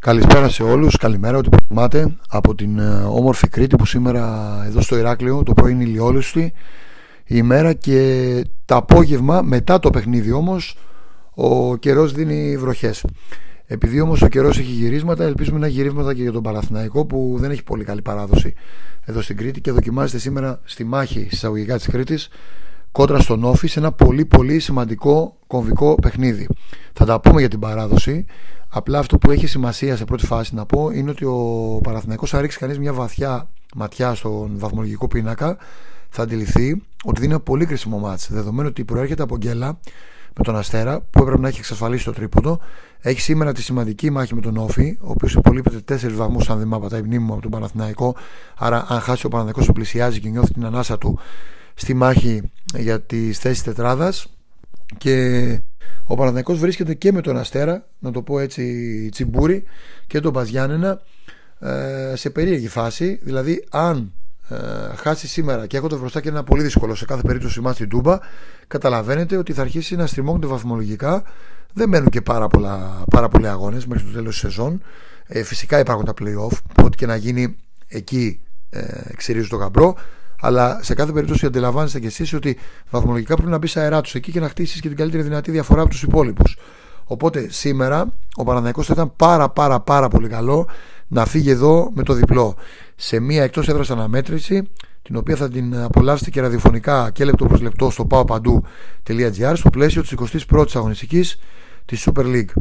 Καλησπέρα σε όλους, καλημέρα ό,τι προτιμάτε από την ε, όμορφη Κρήτη που σήμερα εδώ στο Ηράκλειο το πρωί είναι ηλιόλουστη η ημέρα και το απόγευμα μετά το παιχνίδι όμως ο καιρός δίνει βροχές επειδή όμως ο καιρός έχει γυρίσματα ελπίζουμε να γυρίσματα και για τον Παραθυναϊκό που δεν έχει πολύ καλή παράδοση εδώ στην Κρήτη και δοκιμάζεται σήμερα στη μάχη εισαγωγικά της Κρήτης κόντρα στον Όφη σε ένα πολύ πολύ σημαντικό κομβικό παιχνίδι. Θα τα πούμε για την παράδοση. Απλά αυτό που έχει σημασία σε πρώτη φάση να πω είναι ότι ο Παναθηναϊκός θα ρίξει κανείς μια βαθιά ματιά στον βαθμολογικό πίνακα θα αντιληφθεί ότι δίνει ένα πολύ κρίσιμο μάτς δεδομένου ότι προέρχεται από γκέλα με τον Αστέρα που έπρεπε να έχει εξασφαλίσει το τρίποντο. Έχει σήμερα τη σημαντική μάχη με τον Όφη ο οποίος υπολείπεται 4 βαθμούς αν δεν μάπατα η μνήμη μου από τον Παναθηναϊκό. Άρα αν χάσει ο Παναθηναϊκός που πλησιάζει και νιώθει την ανάσα του στη μάχη για τις θέσεις τετράδας. Και ο Παναθηναϊκός βρίσκεται και με τον Αστέρα να το πω έτσι τσιμπούρι και τον Παζιάννενα ε, σε περίεργη φάση. Δηλαδή αν ε, χάσει σήμερα και έχοντας μπροστά και ένα πολύ δύσκολο σε κάθε περίπτωση μάτι στην Τούμπα καταλαβαίνετε ότι θα αρχίσει να στριμώγονται βαθμολογικά. Δεν μένουν και πάρα, πολλά, πάρα πολλοί αγώνες μέχρι το τέλος της σεζόν. Ε, φυσικά υπάρχουν τα play-off ό,τι και να γίνει εκεί ε, ξυρίζει το γαμπρό αλλά σε κάθε περίπτωση αντιλαμβάνεστε κι εσείς ότι βαθμολογικά πρέπει να μπεις αερά τους εκεί και να χτίσεις και την καλύτερη δυνατή διαφορά από τους υπόλοιπους. Οπότε σήμερα ο Παναναναϊκός θα ήταν πάρα πάρα πάρα πολύ καλό να φύγει εδώ με το διπλό σε μια εκτός έδρας αναμέτρηση την οποία θα την απολαύσετε και ραδιοφωνικά και λεπτό προς λεπτό στο paopandou.gr στο πλαίσιο της 21ης αγωνιστικής της Super League.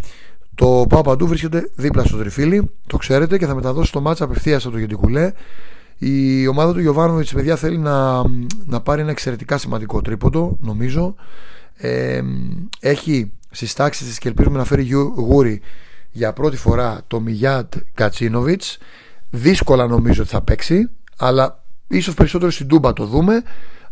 Το Παντού βρίσκεται δίπλα στο τριφύλι, το ξέρετε και θα μεταδώσει το μάτσα απευθείας από το Γεντικουλέ η ομάδα του Γιωβάνοβιτς παιδιά θέλει να, να πάρει ένα εξαιρετικά σημαντικό τρίποντο νομίζω. Ε, έχει στις τάξεις της και ελπίζουμε να φέρει γούρι για πρώτη φορά το Μιγιάτ Κατσίνοβιτς δύσκολα νομίζω ότι θα παίξει αλλά ίσως περισσότερο στην Τούμπα το δούμε.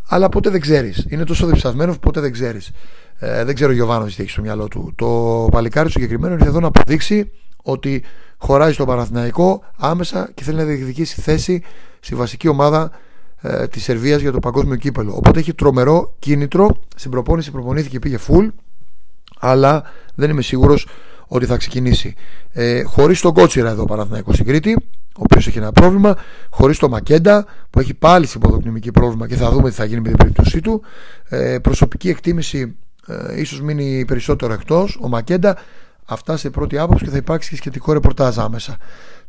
Αλλά ποτέ δεν ξέρεις. Είναι τόσο διψασμένος που ποτέ δεν ξέρεις. Ε, δεν ξέρω ο Γιωβάνοβιτς τι έχεις στο μυαλό του. Το παλικάρι συγκεκριμένο ήρθε εδώ να αποδείξει ότι χωράει στο Παναθηναϊκό άμεσα και θέλει να διεκδικήσει θέση στη βασική ομάδα ε, της Σερβίας για το παγκόσμιο κύπελο. Οπότε έχει τρομερό κίνητρο. Στην προπόνηση προπονήθηκε πήγε full, αλλά δεν είμαι σίγουρος ότι θα ξεκινήσει. Ε, Χωρίς τον Κότσιρα εδώ Παναθηναϊκός στην Κρήτη, ο οποίος έχει ένα πρόβλημα. Χωρίς τον Μακέντα που έχει πάλι συμποδοκνημική πρόβλημα και θα δούμε τι θα γίνει με την περίπτωσή του. Ε, προσωπική εκτίμηση ε, ίσως μείνει περισσότερο εκτός. Ο Μακέντα Αυτά σε πρώτη άποψη και θα υπάρξει και σχετικό ρεπορτάζ άμεσα.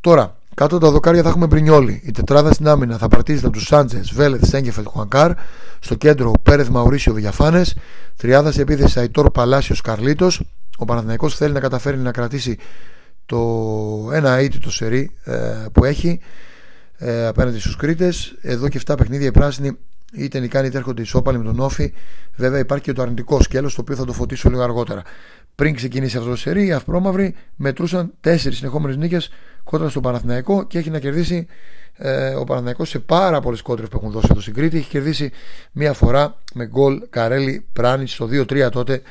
Τώρα, κάτω τα δοκάρια θα έχουμε Μπρινιόλι. Η τετράδα στην άμυνα θα παρτίζεται από τους Σάντζες, Βέλεθ, Σέγκεφελτ, Χουανκάρ. Στο κέντρο, Πέρεθ, Μαουρίσιο, Διαφάνε. Τριάδα σε επίθεση, Αϊτόρ, Παλάσιος, Καρλίτος. Ο Παναθηναϊκός θέλει να καταφέρει να κρατήσει το ένα το σερί ε, που έχει ε, απέναντι στους Κρήτες. Εδώ και 7 παιχνίδια οι πράσινοι είτε νικάνε είτε έρχονται ισόπαλοι με τον Όφη. Βέβαια υπάρχει και το αρνητικό σκέλος, το οποίο θα το φωτίσω λίγο αργότερα. Πριν ξεκινήσει αυτό το σερί, οι Αυπρόμαυροι μετρούσαν τέσσερις συνεχόμενες νίκες κόντρα στο Παναθηναϊκό και έχει να κερδίσει ε, ο Παναθηναϊκός σε πάρα πολλές κόντρες που έχουν δώσει εδώ στην Κρήτη. Έχει κερδίσει μία φορά με γκολ Καρέλη Πράνη στο 2-3 τότε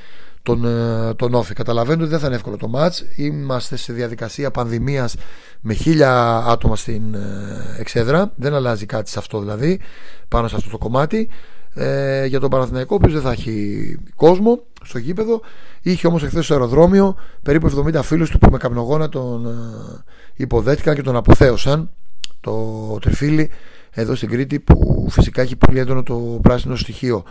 τον, ε, τον Όφη. Καταλαβαίνετε ότι δεν θα είναι εύκολο το μάτς. Είμαστε σε διαδικασία πανδημίας με χίλια άτομα στην ε, εξέδρα. Δεν αλλάζει κάτι σε αυτό δηλαδή, πάνω σε αυτό το κομμάτι. Ε, για τον Παναθηναϊκό, ο οποίος δεν θα έχει κόσμο στο γήπεδο. Είχε όμως εχθές στο αεροδρόμιο περίπου 70 φίλους του που με καπνογόνα τον ε, υποδέχτηκαν και τον αποθέωσαν. Το τριφύλι εδώ στην Κρήτη που φυσικά έχει πολύ έντονο το πράσινο στοιχείο.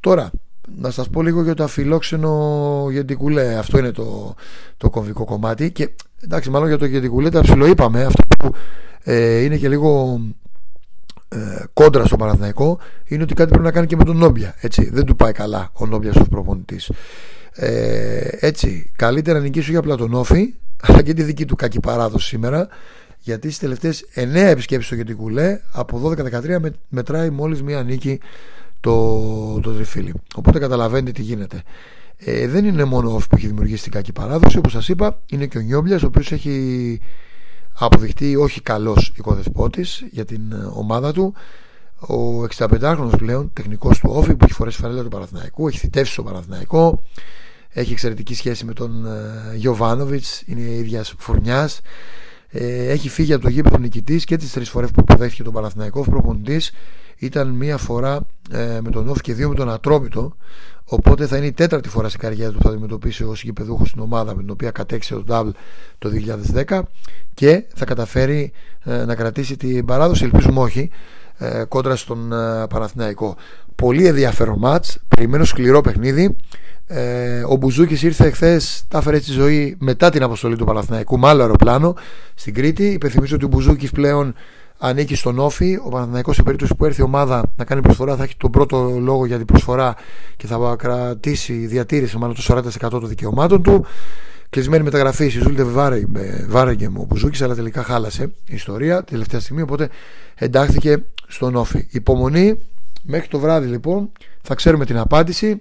Τώρα, να σας πω λίγο για το αφιλόξενο γεντικουλέ αυτό είναι το, το κομβικό κομμάτι και εντάξει μάλλον για το γεντικουλέ τα ψιλοείπαμε αυτό που ε, είναι και λίγο ε, κόντρα στο Παναθηναϊκό είναι ότι κάτι πρέπει να κάνει και με τον Νόμπια έτσι, δεν του πάει καλά ο Νόμπια ως προπονητής ε, έτσι, καλύτερα νικήσω για Πλατωνόφη αλλά και τη δική του κακή παράδοση σήμερα γιατί στις τελευταίες 9 επισκέψεις στο Γεντικουλέ από 12-13 μετράει μόλις μία νίκη το, το τριφύλι. Οπότε καταλαβαίνετε τι γίνεται. Ε, δεν είναι μόνο ο που έχει δημιουργήσει την κακή παράδοση, όπως σας είπα, είναι και ο Νιόμπλια, ο οποίος έχει αποδειχτεί όχι καλός οικοδεσπότης για την ε, ομάδα του. Ο 65χρονο πλέον τεχνικός του Όφη που έχει φορέσει φαρέλα του Παναθηναϊκού, έχει θητεύσει στο Παναθηναϊκό, έχει εξαιρετική σχέση με τον ε, Γιωβάνοβιτς, είναι ίδιας φουρνιάς. Ε, έχει φύγει από το γήπεδο νικητής και τις τρεις φορές που υποδέχθηκε τον Παναθηναϊκό προπονητής. Ήταν μία φορά ε, με τον Όφ και δύο με τον Ατρόμητο. Οπότε θα είναι η τέταρτη φορά σε καριέρα του που θα αντιμετωπίσει ως γηπεδούχος στην ομάδα με την οποία κατέξε το Double το 2010 και θα καταφέρει ε, να κρατήσει την παράδοση. Ελπίζουμε όχι ε, κόντρα στον ε, Παναθηναϊκό. Πολύ ενδιαφέρον μάτς, περιμένω σκληρό παιχνίδι. Ε, ο Μπουζούκης ήρθε χθε, τα έφερε στη ζωή μετά την αποστολή του Παναθηναϊκού με άλλο αεροπλάνο στην Κρήτη. Υπενθυμίζω ότι ο Μπουζούκης πλέον ανήκει στον Όφη. Ο Παναθηναϊκός σε περίπτωση που έρθει η ομάδα να κάνει προσφορά θα έχει τον πρώτο λόγο για την προσφορά και θα κρατήσει διατήρηση μάλλον το 40% των δικαιωμάτων του. Κλεισμένη μεταγραφή η Ζούλτε Βάρεγκεμ ο Μπουζούκης αλλά τελικά χάλασε η ιστορία τελευταία στιγμή οπότε εντάχθηκε στον Όφη. Υπομονή μέχρι το βράδυ λοιπόν θα ξέρουμε την απάντηση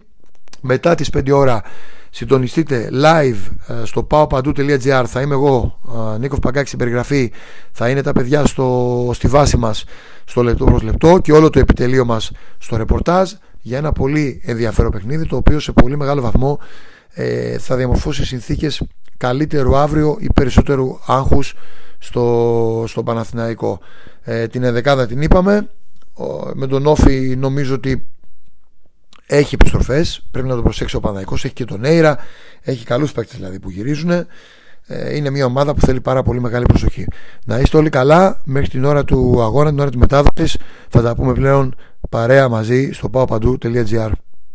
μετά τις 5 ώρα συντονιστείτε live ε, στο paopandou.gr θα είμαι εγώ ε, Νίκος Παγκάκης στην περιγραφή. Θα είναι τα παιδιά στο, στη βάση μας στο λεπτό προς λεπτό και όλο το επιτελείο μας στο ρεπορτάζ για ένα πολύ ενδιαφέρον παιχνίδι το οποίο σε πολύ μεγάλο βαθμό ε, θα διαμορφώσει συνθήκες καλύτερου αύριο ή περισσότερου άγχους στο, στο Παναθηναϊκό. Ε, την ενδεκάδα την είπαμε. Με τον Όφη νομίζω ότι έχει επιστροφές. Πρέπει να το προσέξει ο Παναδικό. Έχει και τον Έιρα. Έχει καλούς παίκτες δηλαδή που γυρίζουν. Ε, είναι μια ομάδα που θέλει πάρα πολύ μεγάλη προσοχή. Να είστε όλοι καλά μέχρι την ώρα του αγώνα, την ώρα της μετάδοσης. Θα τα πούμε πλέον παρέα μαζί στο paopandou.gr.